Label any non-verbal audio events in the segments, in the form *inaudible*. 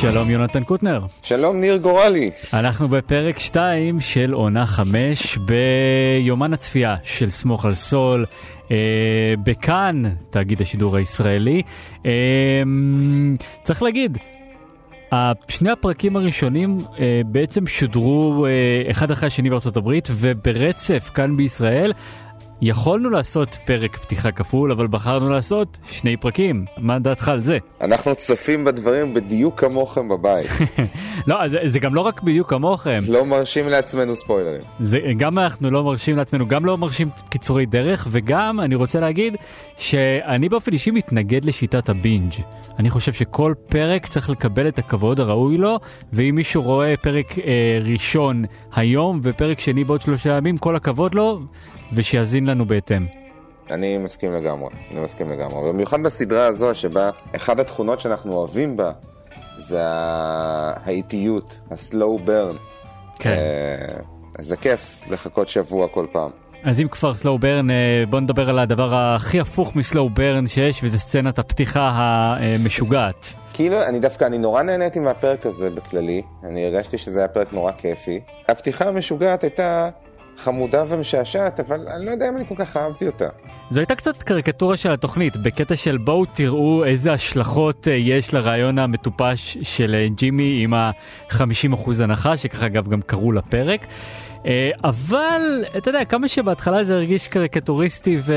שלום יונתן קוטנר. שלום ניר גורלי. אנחנו בפרק 2 של עונה 5 ביומן הצפייה של סמוך על סול, אה, בכאן, תאגיד השידור הישראלי. אה, צריך להגיד, שני הפרקים הראשונים אה, בעצם שודרו אה, אחד אחרי השני בארצות הברית וברצף כאן בישראל. יכולנו לעשות פרק פתיחה כפול, אבל בחרנו לעשות שני פרקים. מה דעתך על זה? *laughs* אנחנו צופים בדברים בדיוק כמוכם בבית. לא, זה, זה גם לא רק בדיוק כמוכם. לא מרשים לעצמנו ספוילרים. זה, גם אנחנו לא מרשים לעצמנו, גם לא מרשים קיצורי דרך, וגם אני רוצה להגיד שאני באופן אישי מתנגד לשיטת הבינג'. אני חושב שכל פרק צריך לקבל את הכבוד הראוי לו, ואם מישהו רואה פרק אה, ראשון היום ופרק שני בעוד שלושה ימים, כל הכבוד לו, ושיאזין לנו בהתאם. אני מסכים לגמרי, אני מסכים לגמרי. במיוחד בסדרה הזו, שבה אחת התכונות שאנחנו אוהבים בה, זה האיטיות, ה-slow burn. כן. אה, זה כיף לחכות שבוע כל פעם. אז אם כבר סלואו ברן, בוא נדבר על הדבר הכי הפוך מסלואו ברן שיש, וזה סצנת הפתיחה המשוגעת. כאילו, אני דווקא, אני נורא נהניתי מהפרק הזה בכללי, אני הרגשתי שזה היה פרק נורא כיפי. הפתיחה המשוגעת הייתה חמודה ומשעשעת, אבל אני לא יודע אם אני כל כך אהבתי אותה. זו הייתה קצת קריקטורה של התוכנית, בקטע של בואו תראו איזה השלכות אה, יש לרעיון המטופש של אה, ג'ימי עם ה-50% הנחה, שככה אגב גם קראו לפרק. אה, אבל אתה יודע, כמה שבהתחלה זה הרגיש קריקטוריסטי ו...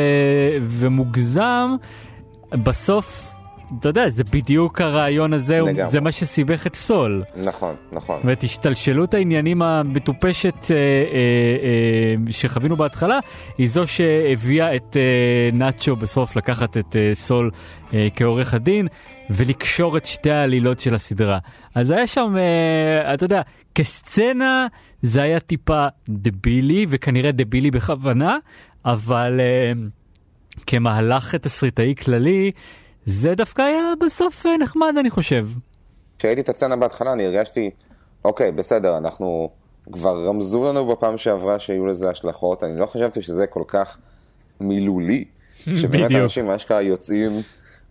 ומוגזם, בסוף אתה יודע, זה בדיוק הרעיון הזה, לגמרי. זה מה שסיבך את סול. נכון, נכון. אומרת, השתלשלות העניינים המטופשת אה, אה, אה, שחווינו בהתחלה, היא זו שהביאה את אה, נאצ'ו בסוף לקחת את אה, סול אה, כעורך הדין, ולקשור את שתי העלילות של הסדרה. אז היה שם, אה, אתה יודע, כסצנה זה היה טיפה דבילי, וכנראה דבילי בכוונה, אבל אה, כמהלך תסריטאי כללי, זה דווקא היה בסוף אה, נחמד, אני חושב. כשהייתי את הצצנה בהתחלה, אני הרגשתי, אוקיי, בסדר, אנחנו כבר רמזו לנו בפעם שעברה שיהיו לזה השלכות, אני לא חשבתי שזה כל כך מילולי. *laughs* שבאמת אנשים אשכרה יוצאים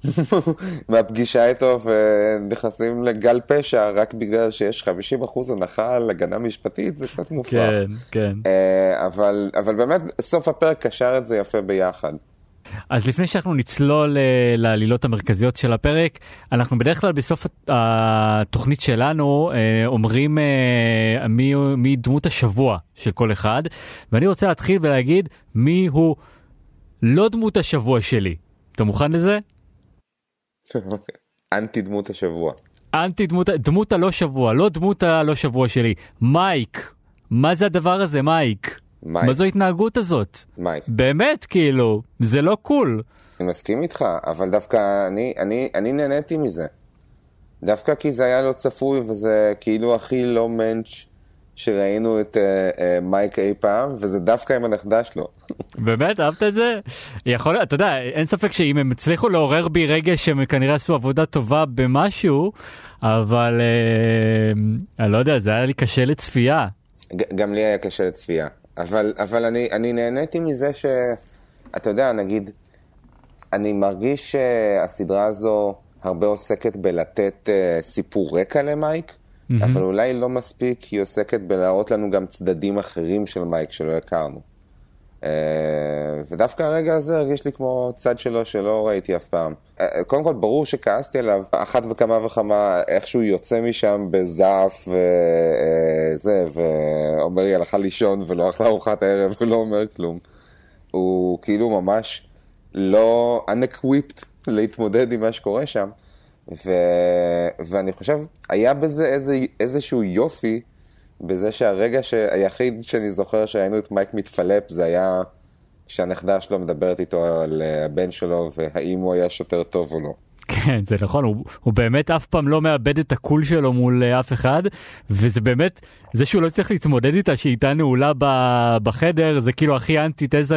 *laughs* מהפגישה איתו ונכנסים לגל פשע רק בגלל שיש 50% הנחה על הגנה משפטית, זה קצת מופרך. כן, כן. אה, אבל, אבל באמת, סוף הפרק קשר את זה יפה ביחד. אז לפני שאנחנו נצלול אה, לעלילות המרכזיות של הפרק, אנחנו בדרך כלל בסוף התוכנית שלנו אה, אומרים אה, מי, מי דמות השבוע של כל אחד, ואני רוצה להתחיל ולהגיד מי הוא לא דמות השבוע שלי. אתה מוכן לזה? *laughs* אנטי דמות השבוע. אנטי דמות, דמות הלא שבוע, לא דמות הלא שבוע שלי. מייק. מה זה הדבר הזה, מייק? מה זו ההתנהגות הזאת? מייק. באמת, כאילו, זה לא קול. אני מסכים איתך, אבל דווקא אני, אני, אני נהניתי מזה. דווקא כי זה היה לא צפוי, וזה כאילו הכי לא מענץ' שראינו את uh, uh, מייק אי פעם, וזה דווקא עם הנכדה שלו. *laughs* באמת? אהבת את זה? יכול להיות, אתה יודע, אין ספק שאם הם הצליחו לעורר בי רגע שהם כנראה עשו עבודה טובה במשהו, אבל uh, אני לא יודע, זה היה לי קשה לצפייה. גם לי היה קשה לצפייה. אבל, אבל אני, אני נהניתי מזה שאתה יודע, נגיד, אני מרגיש שהסדרה הזו הרבה עוסקת בלתת uh, סיפור רקע למייק, mm-hmm. אבל אולי לא מספיק, היא עוסקת בלהראות לנו גם צדדים אחרים של מייק שלא הכרנו. Uh, ודווקא הרגע הזה הרגיש לי כמו צד שלו שלא ראיתי אף פעם. Uh, קודם כל, ברור שכעסתי עליו אחת וכמה וכמה, איכשהו יוצא משם בזעף וזה, uh, ואומר לי הלכה לישון ולא אכלה ארוחת הערב ולא אומר כלום. הוא כאילו ממש לא unequipped להתמודד עם מה שקורה שם. ו... ואני חושב, היה בזה איזה, איזשהו יופי בזה שהרגע היחיד שאני זוכר שהיינו את מייק מתפלפ זה היה כשהנכדה שלו מדברת איתו על הבן שלו והאם הוא היה שוטר טוב או לא. כן, זה נכון, הוא, הוא באמת אף פעם לא מאבד את הקול שלו מול אה, אף אחד, וזה באמת, זה שהוא לא צריך להתמודד איתה שהיא הייתה נעולה ב, בחדר, זה כאילו הכי אנטי-תזה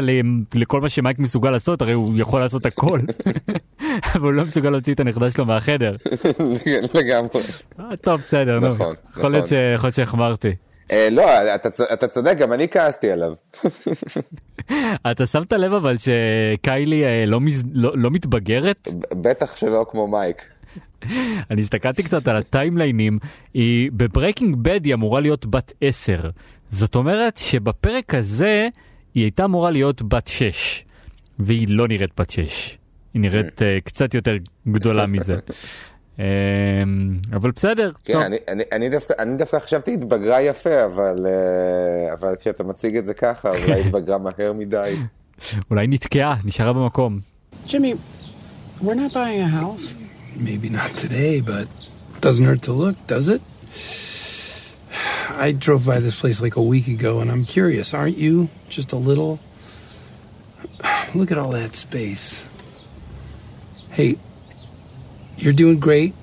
לכל מה שמייק מסוגל לעשות, הרי הוא יכול לעשות הכל, *laughs* *laughs* אבל הוא לא מסוגל להוציא את הנכדה שלו מהחדר. *laughs* לגמרי. אה, טוב, בסדר, נו, נכון, יכול להיות נכון. ש- יכול להיות שהחמרתי. אה, לא, אתה צודק, גם אני כעסתי עליו. *laughs* אתה שמת לב אבל שקיילי אה, לא. לא, לא מתבגרת? בטח שלא כמו מייק. *laughs* אני הסתכלתי קצת על הטיימליינים, היא ב Breaking Bad היא אמורה להיות בת 10. זאת אומרת שבפרק הזה היא הייתה אמורה להיות בת 6, והיא לא נראית בת 6. היא נראית uh, *laughs* קצת יותר גדולה מזה. um, אבל בסדר, כן, טוב. אני, אני, אני, דווקא, אני דווקא חשבתי התבגרה יפה, אבל, אה, אבל כשאתה מציג את זה ככה, אולי *laughs* התבגרה מהר מדי. אולי נתקעה, נשארה במקום. Jimmy, we're not buying a house. Maybe not today, but doesn't hurt to look, does it? I drove by this place like a week ago and I'm curious, aren't you? Just a little. *sighs* Look at all that space. Hey, you're doing great.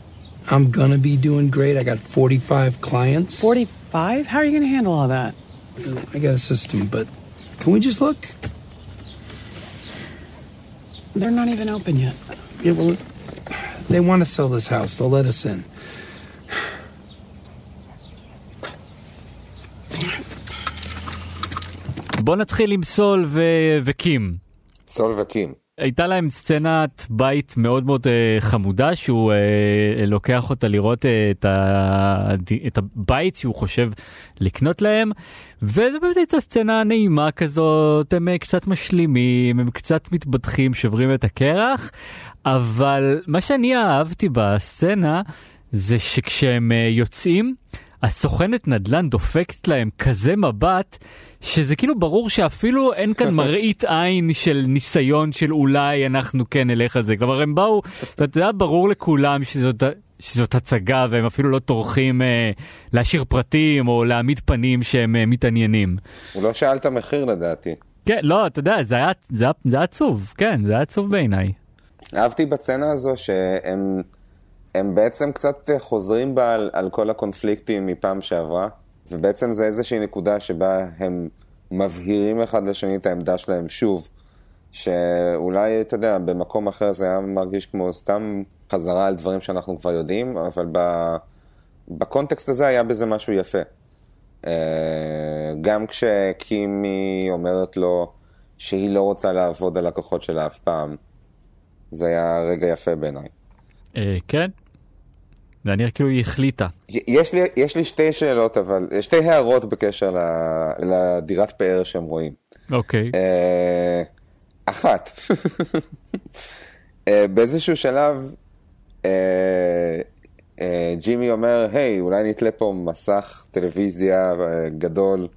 I'm gonna be doing great. I got 45 clients. 45? How are you going to handle all that? I got a system, but can we just look? They're not even open yet. Yeah, well, they want to sell this house. They'll let us in. בוא נתחיל עם סול ו- וקים. סול וקים. הייתה להם סצנת בית מאוד מאוד uh, חמודה שהוא uh, לוקח אותה לראות uh, את, ה... את הבית שהוא חושב לקנות להם וזה באמת הייתה סצנה נעימה כזאת הם קצת משלימים הם קצת מתבדחים שוברים את הקרח אבל מה שאני אהבתי בסצנה זה שכשהם יוצאים הסוכנת נדל"ן דופקת להם כזה מבט שזה כאילו ברור שאפילו אין כאן *laughs* מראית עין של ניסיון של אולי אנחנו כן נלך על זה כלומר הם באו זה היה ברור לכולם שזאת שזאת הצגה והם אפילו לא טורחים אה, להשאיר פרטים או להעמיד פנים שהם אה, מתעניינים. הוא לא שאל את המחיר לדעתי. כן לא אתה יודע זה היה זה היה, זה היה עצוב כן זה היה עצוב בעיניי. אהבתי בצצנה הזו שהם הם בעצם קצת חוזרים בה על, על כל הקונפליקטים מפעם שעברה, ובעצם זה איזושהי נקודה שבה הם מבהירים אחד לשני את העמדה שלהם שוב, שאולי, אתה יודע, במקום אחר זה היה מרגיש כמו סתם חזרה על דברים שאנחנו כבר יודעים, אבל ב, בקונטקסט הזה היה בזה משהו יפה. אה, גם כשקימי אומרת לו שהיא לא רוצה לעבוד על לקוחות שלה אף פעם, זה היה רגע יפה בעיניי. אה, כן. זה נראה כאילו היא החליטה. יש לי, יש לי שתי שאלות, אבל, שתי הערות בקשר לדירת פאר שהם רואים. אוקיי. אה, אחת, אה, באיזשהו שלב אה, אה, ג'ימי אומר, היי, אולי נתלה פה מסך טלוויזיה גדול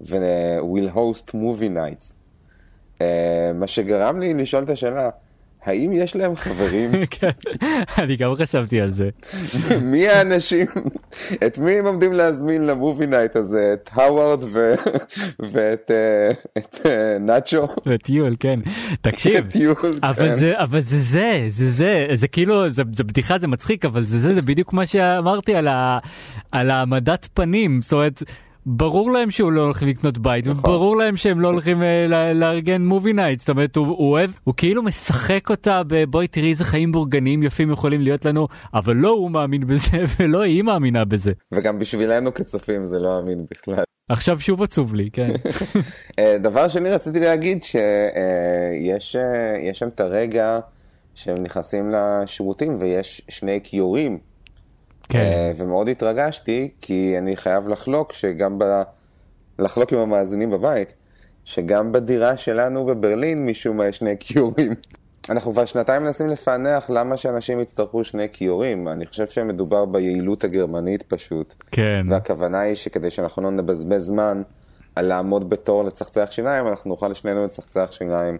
ו-will host movie nights. אה, מה שגרם לי לשאול את השאלה, האם יש להם חברים? *laughs* כן, אני גם חשבתי על זה. *laughs* מי האנשים? *laughs* את מי הם עומדים להזמין ל movie night הזה? את האווארד ו... ואת אה, את, אה, נאצ'ו? וטיול כן. תקשיב. טיול, אבל כן. זה אבל זה זה זה זה זה כאילו זה, זה בדיחה זה מצחיק אבל זה זה זה בדיוק מה שאמרתי על ה, על העמדת פנים זאת אומרת. ברור להם שהוא לא הולכים לקנות בית נכון. וברור להם שהם לא הולכים אה, לארגן movie night זאת אומרת הוא, הוא אוהב הוא כאילו משחק אותה בואי תראי איזה חיים בורגניים יפים יכולים להיות לנו אבל לא הוא מאמין בזה *laughs* ולא היא מאמינה בזה וגם בשבילנו כצופים זה לא אמין בכלל. עכשיו שוב עצוב לי כן *laughs* אה, דבר שני רציתי להגיד שיש יש שם את הרגע שהם נכנסים לשירותים ויש שני כיורים. כן אה, ומאוד התרגשתי כי אני חייב לחלוק שגם ב... לחלוק עם המאזינים בבית שגם בדירה שלנו בברלין משום מה יש שני כיורים. *laughs* אנחנו כבר שנתיים מנסים לפענח למה שאנשים יצטרכו שני כיורים. אני חושב שמדובר ביעילות הגרמנית פשוט. כן והכוונה היא שכדי שאנחנו לא נבזבז זמן על לעמוד בתור לצחצח שיניים, אנחנו נוכל שנינו לצחצח שיניים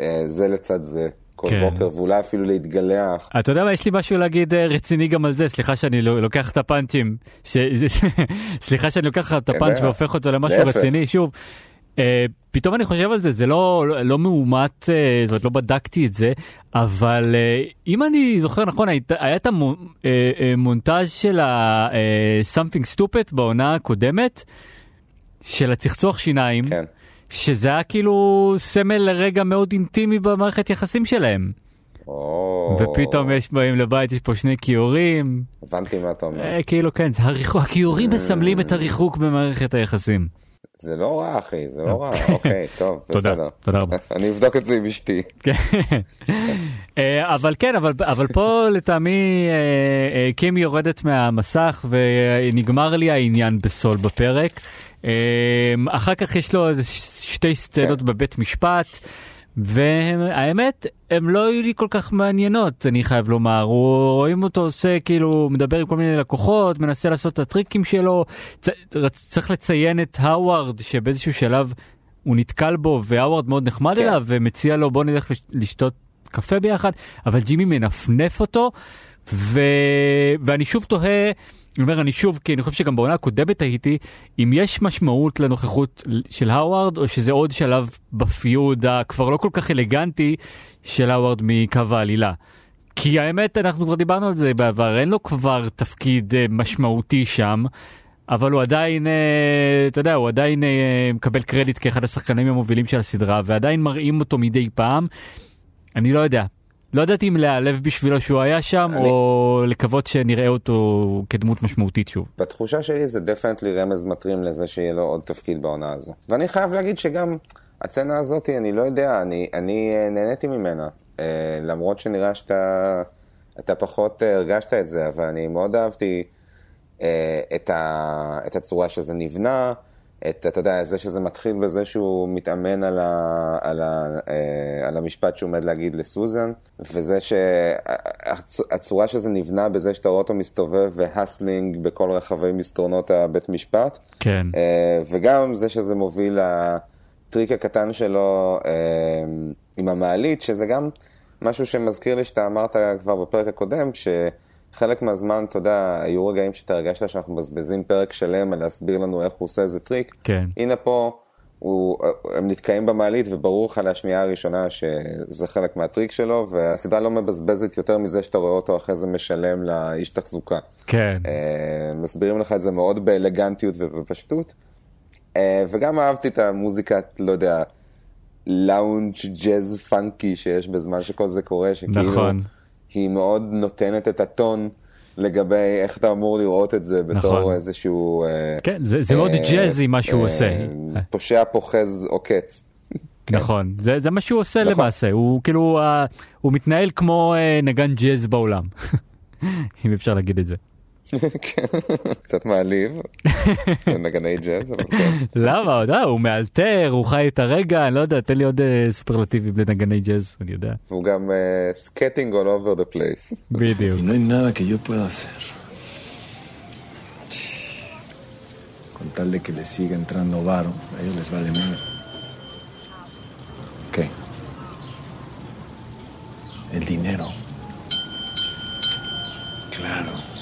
אה, זה לצד זה כל כן. בוקר, ואולי אפילו להתגלח. אתה יודע מה יש לי משהו להגיד אה, רציני גם על זה סליחה שאני לא- לוקח את הפאנצ'ים ש... *laughs* סליחה שאני לוקח את הפאנץ' בטח. והופך אותו למשהו להפך. רציני שוב. אה, פתאום אני חושב על זה, זה לא, לא מאומת, אה, זאת אומרת לא בדקתי את זה, אבל אה, אם אני זוכר נכון, היית- היה את המונטאז' של ה-something stupid בעונה הקודמת, של הצחצוח שיניים, כן. שזה היה כאילו סמל לרגע מאוד אינטימי במערכת יחסים שלהם. או... ופתאום יש באים לבית, יש פה שני כיורים, הבנתי מה אתה אומר. אה, כאילו כן, הריחוק, הכיורים מסמלים את הריחוק במערכת היחסים. זה לא רע, אחי, זה לא רע. אוקיי, *laughs* טוב, בסדר. תודה רבה. *laughs* אני אבדוק את זה עם אשתי. כן. *laughs* אה, אבל כן, אבל, פה לטעמי אה, אה, קים יורדת מהמסך ונגמר לי העניין בסול בפרק. אה, אחר כך יש לו איזה שתי סצנות כן. בבית משפט. והאמת הם לא היו לי כל כך מעניינות אני חייב לומר הוא רואים אותו עושה כאילו מדבר עם כל מיני לקוחות מנסה לעשות את הטריקים שלו צ, צריך לציין את האווארד שבאיזשהו שלב הוא נתקל בו והאווארד מאוד נחמד כן. אליו ומציע לו בוא נלך לש- לשתות קפה ביחד אבל ג'ימי מנפנף אותו ו... ואני שוב תוהה. אני אומר אני שוב כי אני חושב שגם בעונה הקודמת הייתי אם יש משמעות לנוכחות של האווארד או שזה עוד שלב בפיוד הכבר לא כל כך אלגנטי של האווארד מקו העלילה. כי האמת אנחנו כבר דיברנו על זה בעבר אין לו כבר תפקיד אה, משמעותי שם. אבל הוא עדיין, אה, אתה יודע, הוא עדיין אה, מקבל קרדיט כאחד השחקנים המובילים של הסדרה ועדיין מראים אותו מדי פעם. אני לא יודע. לא ידעתי אם להיעלב בשבילו שהוא היה שם אני- או לקוות שנראה אותו כדמות משמעותית שוב. בתחושה שלי זה דפנטלי רמז מטרים לזה שיהיה לו עוד תפקיד בעונה הזו. ואני חייב להגיד שגם הצצנה הזאת, אני לא יודע, אני, אני אה, נהניתי ממנה. אה, למרות שנראה שאתה אתה פחות אה, הרגשת את זה, אבל אני מאוד אהבתי אה, את, ה, את הצורה שזה נבנה, את, אתה יודע, זה שזה מתחיל בזה שהוא מתאמן על, ה, על, ה, אה, על המשפט שהוא עומד להגיד לסוזן, וזה שהצורה שזה נבנה בזה שאתה רואה אותו מסתובב ו hustling בכל רחבי מסדרונות הבית משפט, כן. אה, וגם זה שזה מוביל לטריק הקטן שלו אה, עם המעלית, שזה גם משהו שמזכיר לי שאתה אמרת כבר בפרק הקודם, שחלק מהזמן, אתה יודע, היו רגעים שאתה הרגשת שאנחנו מבזבזים פרק שלם על להסביר לנו איך הוא עושה איזה טריק. כן. הנה פה, הוא, הם נתקעים במעלית וברור לך לשנייה הראשונה שזה חלק מהטריק שלו, והסדרה לא מבזבזת יותר מזה שאתה רואה אותו אחרי זה משלם לאיש תחזוקה. כן. אה, מסבירים לך את זה מאוד באלגנטיות ובפשטות. אה, וגם אהבתי את המוזיקה, לא יודע, לאונג' ג'אז פאנקי שיש בזמן שכל זה קורה, שכאילו נכון. היא מאוד נותנת את הטון לגבי איך אתה אמור לראות את זה בתור נכון. איזשהו... אה, כן, זה, זה מאוד אה, ג'אזי מה שהוא אה, עושה. פושע פוחז עוקץ. *laughs* נכון, זה, זה מה שהוא עושה נכון. למעשה, הוא כאילו, אה, הוא מתנהל כמו אה, נגן ג'אז בעולם, *laughs* אם אפשר להגיד את זה. כן, קצת מעליב, *laughs* נגני ג'אז, אבל כן. למה? אתה יודע, הוא מאלתר, הוא חי את הרגע, אני לא יודע, תן לי עוד אה, סופרלטיבים לנגני ג'אז, אני יודע. והוא גם scatting all over the place. בדיוק. Y no hay nada que yo pueda hacer. Con tal de que les siga entrando varo, a ellos les vale mal. ¿Qué? El dinero. Claro.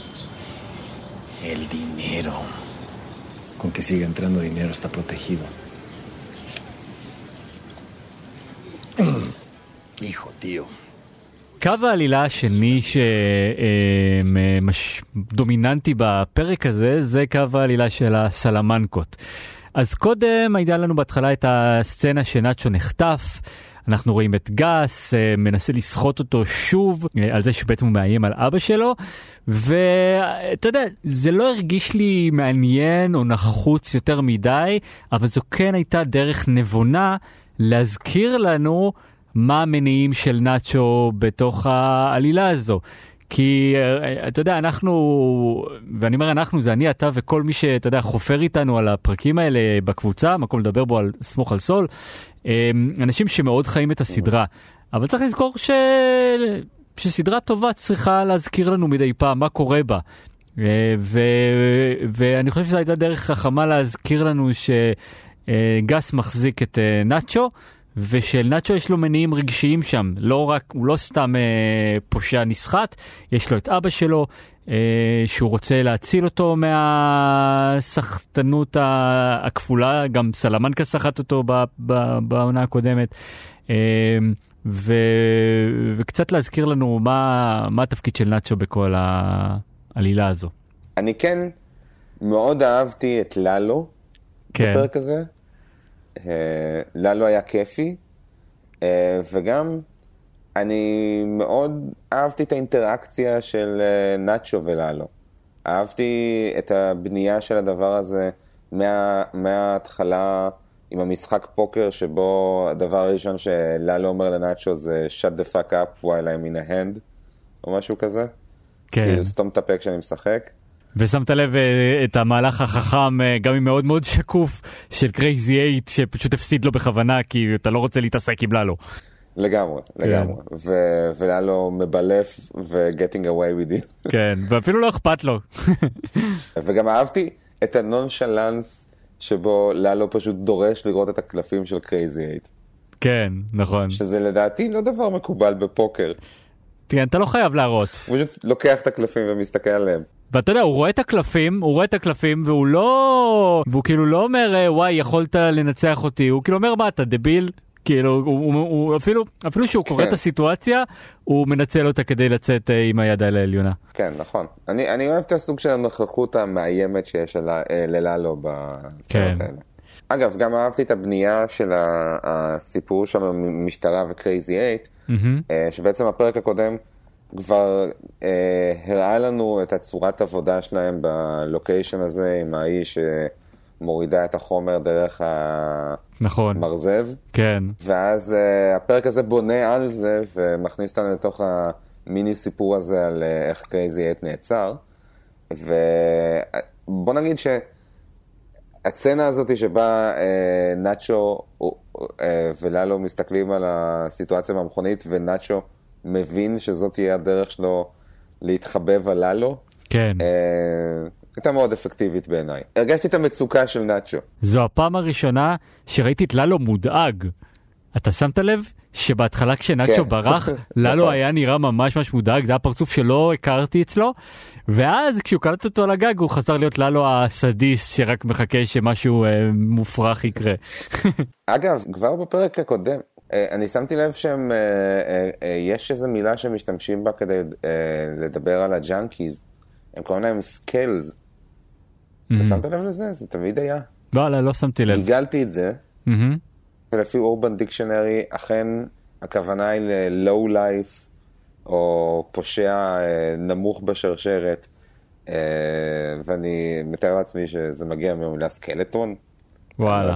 El dinero. Con que siga entrando dinero está protegido. Hijo, tío. קו העלילה השני שדומיננטי בפרק הזה זה קו העלילה של הסלמנקות. אז קודם הייתה לנו בהתחלה את הסצנה שנאצ'ו נחטף. אנחנו רואים את גס אה, מנסה לסחוט אותו שוב אה, על זה שבעצם הוא מאיים על אבא שלו ואתה יודע זה לא הרגיש לי מעניין או נחוץ יותר מדי אבל זו כן הייתה דרך נבונה להזכיר לנו מה המניעים של נאצ'ו בתוך העלילה הזו. כי אה, אתה יודע אנחנו ואני אומר אנחנו זה אני אתה וכל מי שאתה יודע חופר איתנו על הפרקים האלה בקבוצה מקום לדבר בו על סמוך על סול אה, אנשים שמאוד חיים את הסדרה אבל צריך לזכור ש... שסדרה טובה צריכה להזכיר לנו מדי פעם מה קורה בה. אה, ו... ואני חושב שזו הייתה דרך חכמה להזכיר לנו שגס מחזיק את אה, נאצ'ו ושלנאצ'ו יש לו מניעים רגשיים שם, לא רק, הוא לא סתם אה, פושע נסחט, יש לו את אבא שלו, אה, שהוא רוצה להציל אותו מהסחטנות הכפולה, גם סלמנקה סחט אותו ב- ב- בעונה הקודמת. אה, ו... וקצת להזכיר לנו מה, מה התפקיד של נאצ'ו בכל העלילה הזו. אני כן מאוד אהבתי את ללו כן, בפרק הזה. אה, ללו היה כיפי, אה, וגם אני מאוד אהבתי את האינטראקציה של אה, נאצ'ו וללו. אהבתי את הבנייה של הדבר הזה מה, מההתחלה עם המשחק פוקר, שבו הדבר הראשון שללו אומר לנאצ'ו זה shut the fuck up while I'm in a hand, או משהו כזה. כן. כאילו סתום את הפה כשאני משחק. ושמת לב אה, את המהלך החכם, אה, גם אם מאוד מאוד שקוף, של קרייזי אייט, שפשוט הפסיד לו בכוונה, כי אתה לא רוצה להתעסק עם ללו. לגמרי, לגמרי. ו- וללו מבלף ו-getting away with it. *laughs* כן, ואפילו לא אכפת לו. *laughs* וגם אהבתי את ה nonchalance שבו ללו פשוט דורש לראות את הקלפים של קרייזי אייט. כן, נכון. שזה לדעתי לא דבר מקובל בפוקר. כן, אתה לא חייב להראות. הוא פשוט לוקח את הקלפים ומסתכל עליהם. ואתה יודע, הוא רואה את הקלפים, הוא רואה את הקלפים, והוא לא... והוא כאילו לא אומר, אה, וואי, יכולת לנצח אותי, הוא כאילו אומר, מה, אתה דביל? כאילו, הוא, הוא, הוא אפילו, אפילו שהוא קורא כן. את הסיטואציה, הוא מנצל אותה כדי לצאת אה, עם היד על העליונה. כן, נכון. אני, אני אוהב את הסוג של הנוכחות המאיימת שיש אה, לללו בסצנות כן. האלה. אגב, גם אהבתי את הבנייה של הסיפור שם משטרה וקרייזי אייט, אה, שבעצם הפרק הקודם כבר אה, הראה לנו את הצורת עבודה שלהם בלוקיישן הזה עם ההיא שמורידה את החומר דרך נכון, המרזב. כן, ואז אה, הפרק הזה בונה על זה ומכניס אותנו לתוך המיני סיפור הזה על אה, איך Crazy 8 נעצר. ובוא נגיד שהסצנה הזאת שבה אה, נאצ'ו uh, וללו מסתכלים על הסיטואציה במכונית ונאצ'ו מבין שזאת תהיה הדרך שלו להתחבב על ללו, כן. uh, הייתה מאוד אפקטיבית בעיניי. הרגשתי את המצוקה של נאצ'ו. זו הפעם הראשונה שראיתי את ללו מודאג. אתה שמת לב שבהתחלה כשנאצ'ו כן. ברח, ללו *laughs* נכון. היה היה נראה ממש ממש מודאג, זה היה פרצוף שלא הכרתי אצלו, ואז כשהוא קלט אותו על הגג הוא חזר להיות ללו הסדיסט שרק מחכה שמשהו אה, מופרך יקרה. *laughs* אגב, כבר בפרק הקודם, אה, אני שמתי לב שהם, אה, אה, אה, יש איזו מילה שמשתמשים בה כדי אה, לדבר על הג'אנקיז. הם קוראים להם skells. אתה שמת לב לזה? זה תמיד היה. לא, לא, לא שמתי לב. גיגלתי את זה. ולפי Urban Dictionary, אכן הכוונה היא ל-low life, או פושע אה, נמוך בשרשרת, אה, ואני מתאר לעצמי שזה מגיע מהמילה skeleton. לא וואלה.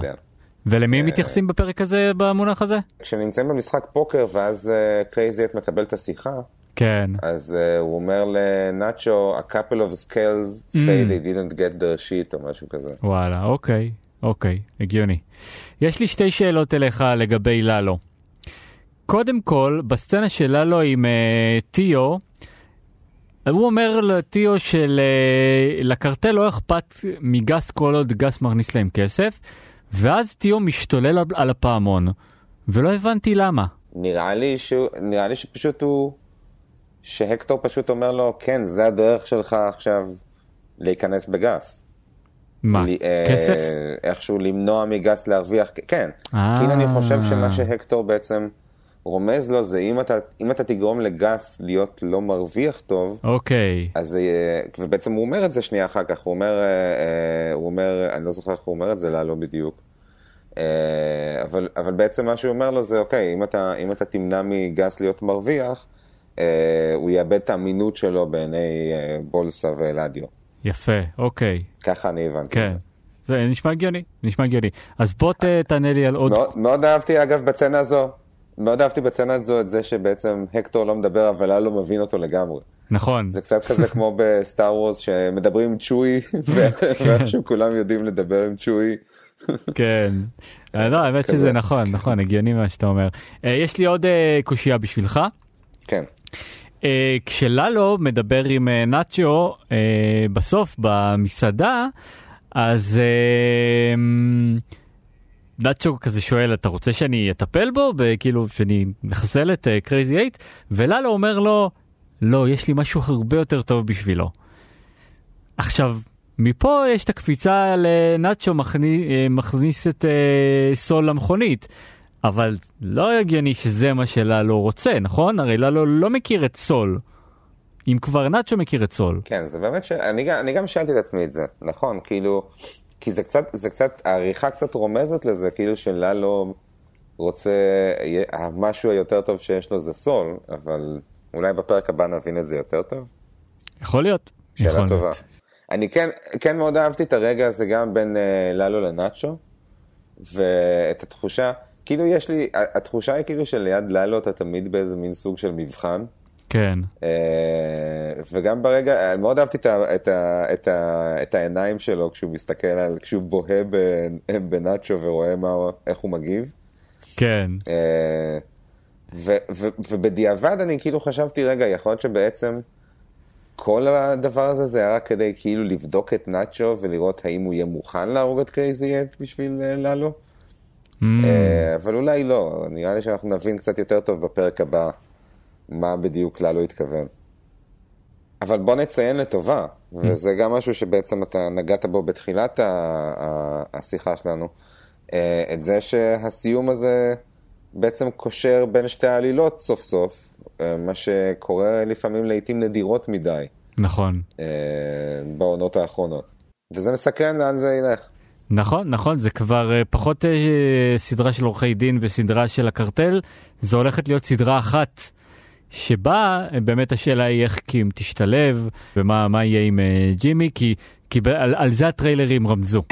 ולמי אה, מתייחסים בפרק הזה במונח הזה? כשנמצאים במשחק פוקר ואז Crazy 8 מקבל את השיחה, כן. אז אה, הוא אומר לנאצ'ו, a couple of skells say Mm. they didn't get their shit או משהו כזה. וואלה, אוקיי, אוקיי, הגיוני. יש לי שתי שאלות אליך לגבי ללו. קודם כל, בסצנה של ללו עם אה, טיו, הוא אומר לטיו שלקרטל לא אכפת מגס כל עוד גס מכניס להם כסף, ואז טיו משתולל על- הפעמון, ולא הבנתי למה. נראה לי, שהוא, נראה לי שפשוט הוא, שהקטור פשוט אומר לו, כן, זה הדרך שלך עכשיו להיכנס בגס. מה, לי- אה, כסף? איכשהו למנוע מגס להרוויח, כן. אה. כאילו אני חושב שמה שהקטור בעצם רומז לו זה אם אתה, אם אתה תגרום לגס להיות לא מרוויח טוב, אוקיי, אז זה יהיה- ובעצם הוא אומר את זה שנייה אחר כך, הוא אומר, אה, אה, הוא אומר, אני לא זוכר איך הוא אומר את זה, לה לא בדיוק. אה, אבל, אבל בעצם מה שהוא אומר לו זה, אוקיי, אם אתה, אם אתה תמנע מגס להיות מרוויח, הוא יאבד את האמינות שלו בעיני בולסה ואלדיו. יפה, אוקיי, ככה אני הבנתי את כן. זה. זה נשמע הגיוני, נשמע הגיוני. אז בוא תענה לי על עוד... מאוד, מאוד אהבתי, אגב, בצנה הזו, מאוד אהבתי בצנה הזו את זה שבעצם הקטור לא מדבר, אבל ללו מבין אותו לגמרי. נכון, זה קצת כזה כמו בסטאר וורס שמדברים עם צ'וי, *laughs* ואיכשהו כולם יודעים לדבר עם צ'וי. כן. אה, לא, האמת. שזה נכון, נכון, הגיוני מה שאתה אומר. אה, יש לי עוד אה, קושייה בשבילך. כן. כשללו מדבר עם נאצ'ו בסוף במסעדה, אז אה, נאצ'ו כזה שואל אתה רוצה שאני אטפל בו כאילו שאני נחסל את Crazy אה, 8 ולאלו אומר לו לא יש לי משהו הרבה יותר טוב בשבילו. עכשיו מפה יש את הקפיצה לנאצ'ו מכניס, אה, מכניס את אה, סול למכונית. אבל לא הגיוני שזה מה שלאלו רוצה נכון הרי לאלו לא מכיר את סול. אם כבר נאצ'ו מכיר את סול. כן זה באמת שאני אני גם שאלתי את עצמי את זה נכון כאילו כי זה קצת, זה קצת, העריכה קצת רומזת לזה, כאילו שללו רוצה, המשהו היותר טוב שיש לו זה סול, אבל אולי בפרק הבא נבין את זה יותר טוב. יכול להיות. שאלה יכול טובה. להיות. אני כן, כן מאוד אהבתי את הרגע הזה גם בין uh, ללו לנאצ'ו, ואת התחושה, כאילו יש לי, התחושה היא כאילו שליד ללו אתה תמיד באיזה מין סוג של מבחן. כן. אה, וגם ברגע, מאוד אהבתי את, ה, את, ה, את, ה, את העיניים שלו כשהוא מסתכל על, כשהוא בוהה בנאצ'ו ורואה מה, איך הוא מגיב. כן. אה, ו, ו, ובדיעבד אני כאילו חשבתי, רגע, יכול להיות שבעצם כל הדבר הזה זה היה רק כדי כאילו לבדוק את נאצ'ו ולראות האם הוא יהיה מוכן להרוג את קרייזי אט בשביל אה, ללו. Mm, אבל אולי לא, נראה לי שאנחנו נבין קצת יותר טוב בפרק הבא. מה בדיוק ללו התכוון. אבל בוא נציין לטובה, וזה גם משהו שבעצם אתה נגעת בו בתחילת השיחה שלנו, אה, את זה שהסיום הזה בעצם קושר בין שתי העלילות סוף סוף, אה, מה שקורה לפעמים לעיתים נדירות מדי. נכון. אה, בעונות האחרונות. וזה מסקרן לאן זה ילך. נכון, נכון, זה כבר פחות סדרה של עורכי דין וסדרה של הקרטל, זה הולכת להיות סדרה אחת. שבה באמת השאלה היא איך קים תשתלב ומה יהיה עם uh, ג'ימי כי, כי על, על זה הטריילרים רמזו.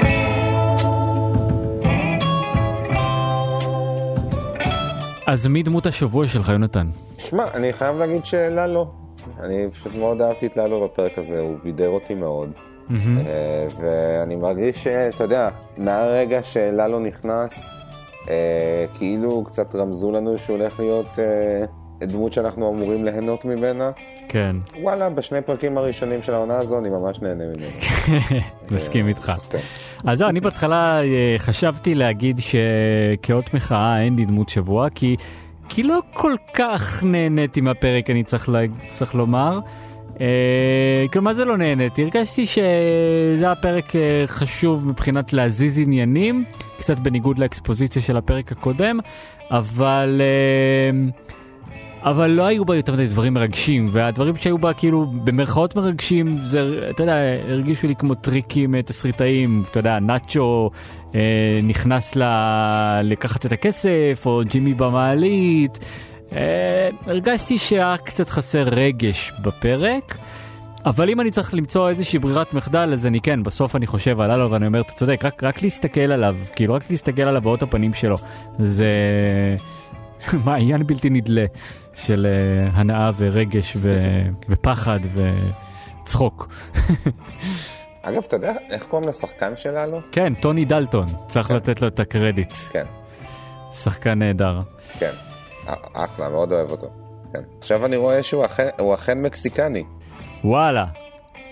אז מי דמות השבוע שלך יונתן? שמע, אני חייב להגיד שללו. אני פשוט מאוד אהבתי את ללו בפרק הזה, הוא בידר אותי מאוד. Mm-hmm. ואני מרגיש שאתה יודע, מהרגע שללו נכנס, אה, כאילו קצת רמזו לנו שהוא הולך להיות... אה, דמות שאנחנו אמורים ליהנות ממנה. כן. וואלה, בשני פרקים הראשונים של העונה הזו אני ממש נהנה ממנה. *laughs* מסכים איתך. כן. אז זהו, אני בהתחלה אה, חשבתי להגיד שכאות מחאה אין לי דמות שבוע, כי, כי לא כל כך נהניתי מהפרק, אני צריך, לה, צריך לומר. Uh, כלומר זה לא נהניתי, הרגשתי שזה היה פרק uh, חשוב מבחינת להזיז עניינים, קצת בניגוד לאקספוזיציה של הפרק הקודם, אבל... Uh, אבל לא היו בה יותר מדי דברים מרגשים, והדברים שהיו בה כאילו במרכאות מרגשים, זה, אתה יודע, הרגישו לי כמו טריקים אה, תסריטאיים, אתה יודע, נאצ'ו אה, נכנס ל... לקחת את הכסף, או ג'ימי במעלית. אה, הרגשתי שהיה קצת חסר רגש בפרק. אבל אם אני צריך למצוא איזושהי ברירת מחדל אז אני כן בסוף אני חושב על הלו ואני אומר אתה צודק רק, רק להסתכל עליו כאילו רק להסתכל עליו באות הפנים שלו זה מה עניין בלתי נדלה של uh, הנאה ורגש ו... ופחד וצחוק. אגב, אתה יודע איך קוראים לשחקן שלנו? כן, טוני דלטון, צריך כן. לתת לו את הקרדיט. כן. שחקן נהדר. כן, אחלה, מאוד אוהב אותו. כן. עכשיו אני רואה שהוא אכן, אכן מקסיקני. וואלה.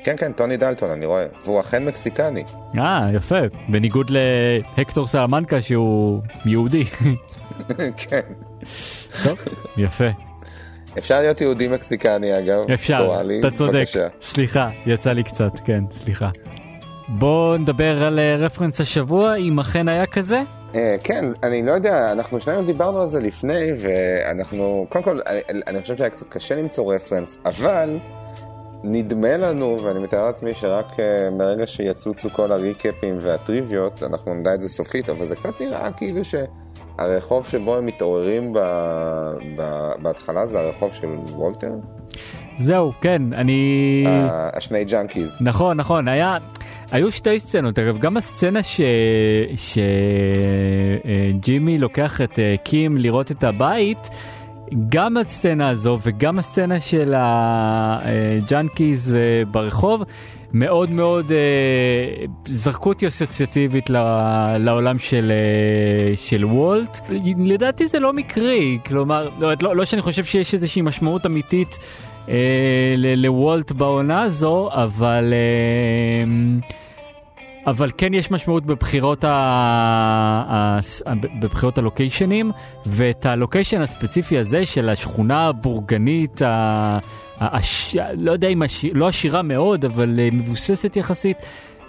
כן, כן, טוני דלטון, אני רואה, והוא אכן מקסיקני. אה, יפה, בניגוד להקטור סלמנקה שהוא יהודי. *laughs* כן. טוב, יפה. אפשר להיות יהודי מקסיקני אגב. אפשר, אתה צודק. סליחה, יצא לי קצת, כן, סליחה. בוא נדבר על אה, רפרנס השבוע, אם אכן היה כזה. אה, כן, אני לא יודע, אנחנו שנינו דיברנו על זה לפני, ואנחנו, קודם כל, אני, אני חושב שהיה קצת קשה למצוא רפרנס, אבל נדמה לנו, ואני מתאר לעצמי שרק אה, מרגע שיצוצו כל הריקאפים והטריוויות, אנחנו נדע את זה סופית, אבל זה קצת נראה כאילו שהרחוב שבו הם מתעוררים ב, ב, בהתחלה זה הרחוב של וולטר. זהו, כן, אני... השני ג'אנקיז. נכון, נכון, היה... היו שתי סצנות, אגב, גם הסצנה שג'ימי ש... לוקח את אה, קים לראות את הבית, גם הסצנה הזו וגם הסצנה של הג'אנקיז אה, ברחוב מאוד מאוד אה, זרקו אותי אסוציאטיבית לעולם של, אה, של וולט. לדעתי זה לא מקרי, כלומר, לא, לא, לא שאני חושב שיש איזושהי משמעות אמיתית לוולט בעונה הזו, אבל... אבל כן יש משמעות בבחירות, ה... ה... בבחירות הלוקיישנים, ואת הלוקיישן הספציפי הזה של השכונה הבורגנית, ה... הש... לא יודע אם הש... לא עשירה מאוד, אבל אה, מבוססת יחסית,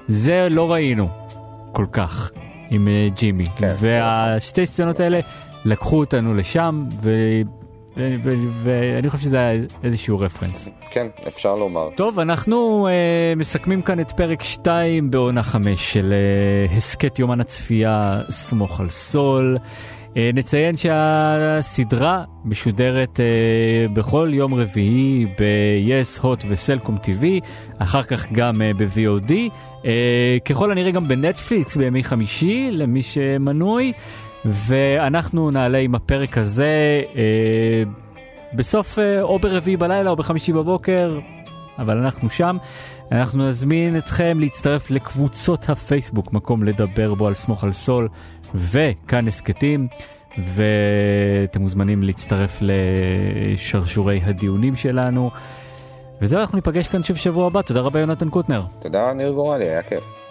זה לא ראינו כל כך עם אה, ג'ימי. כן. והשתי סצנות האלה לקחו אותנו לשם, ו... ואני חושב שזה היה איזשהו רפרנס. כן, אפשר לומר. טוב, אנחנו uh, מסכמים כאן את פרק 2 בעונה 5 של uh, הסכת יומן הצפייה סמוך על סול. Uh, נציין שהסדרה משודרת uh, בכל יום רביעי ב-yes, hot וסלקום TV, אחר כך גם uh, ב-VOD, uh, ככל הנראה גם בנטפליקס בימי חמישי למי שמנוי. ואנחנו נעלה עם הפרק הזה אה, בסוף אה, או ברביעי בלילה או בחמישי בבוקר, אבל אנחנו שם. אנחנו נזמין אתכם להצטרף לקבוצות הפייסבוק, מקום לדבר בו על סמוך על סול וכאן הסכתים. ואתם מוזמנים להצטרף לשרשורי הדיונים שלנו. וזהו, אנחנו ניפגש כאן שוב שבוע הבא. תודה רבה יונתן קוטנר. תודה, ניר גורלי, היה כיף.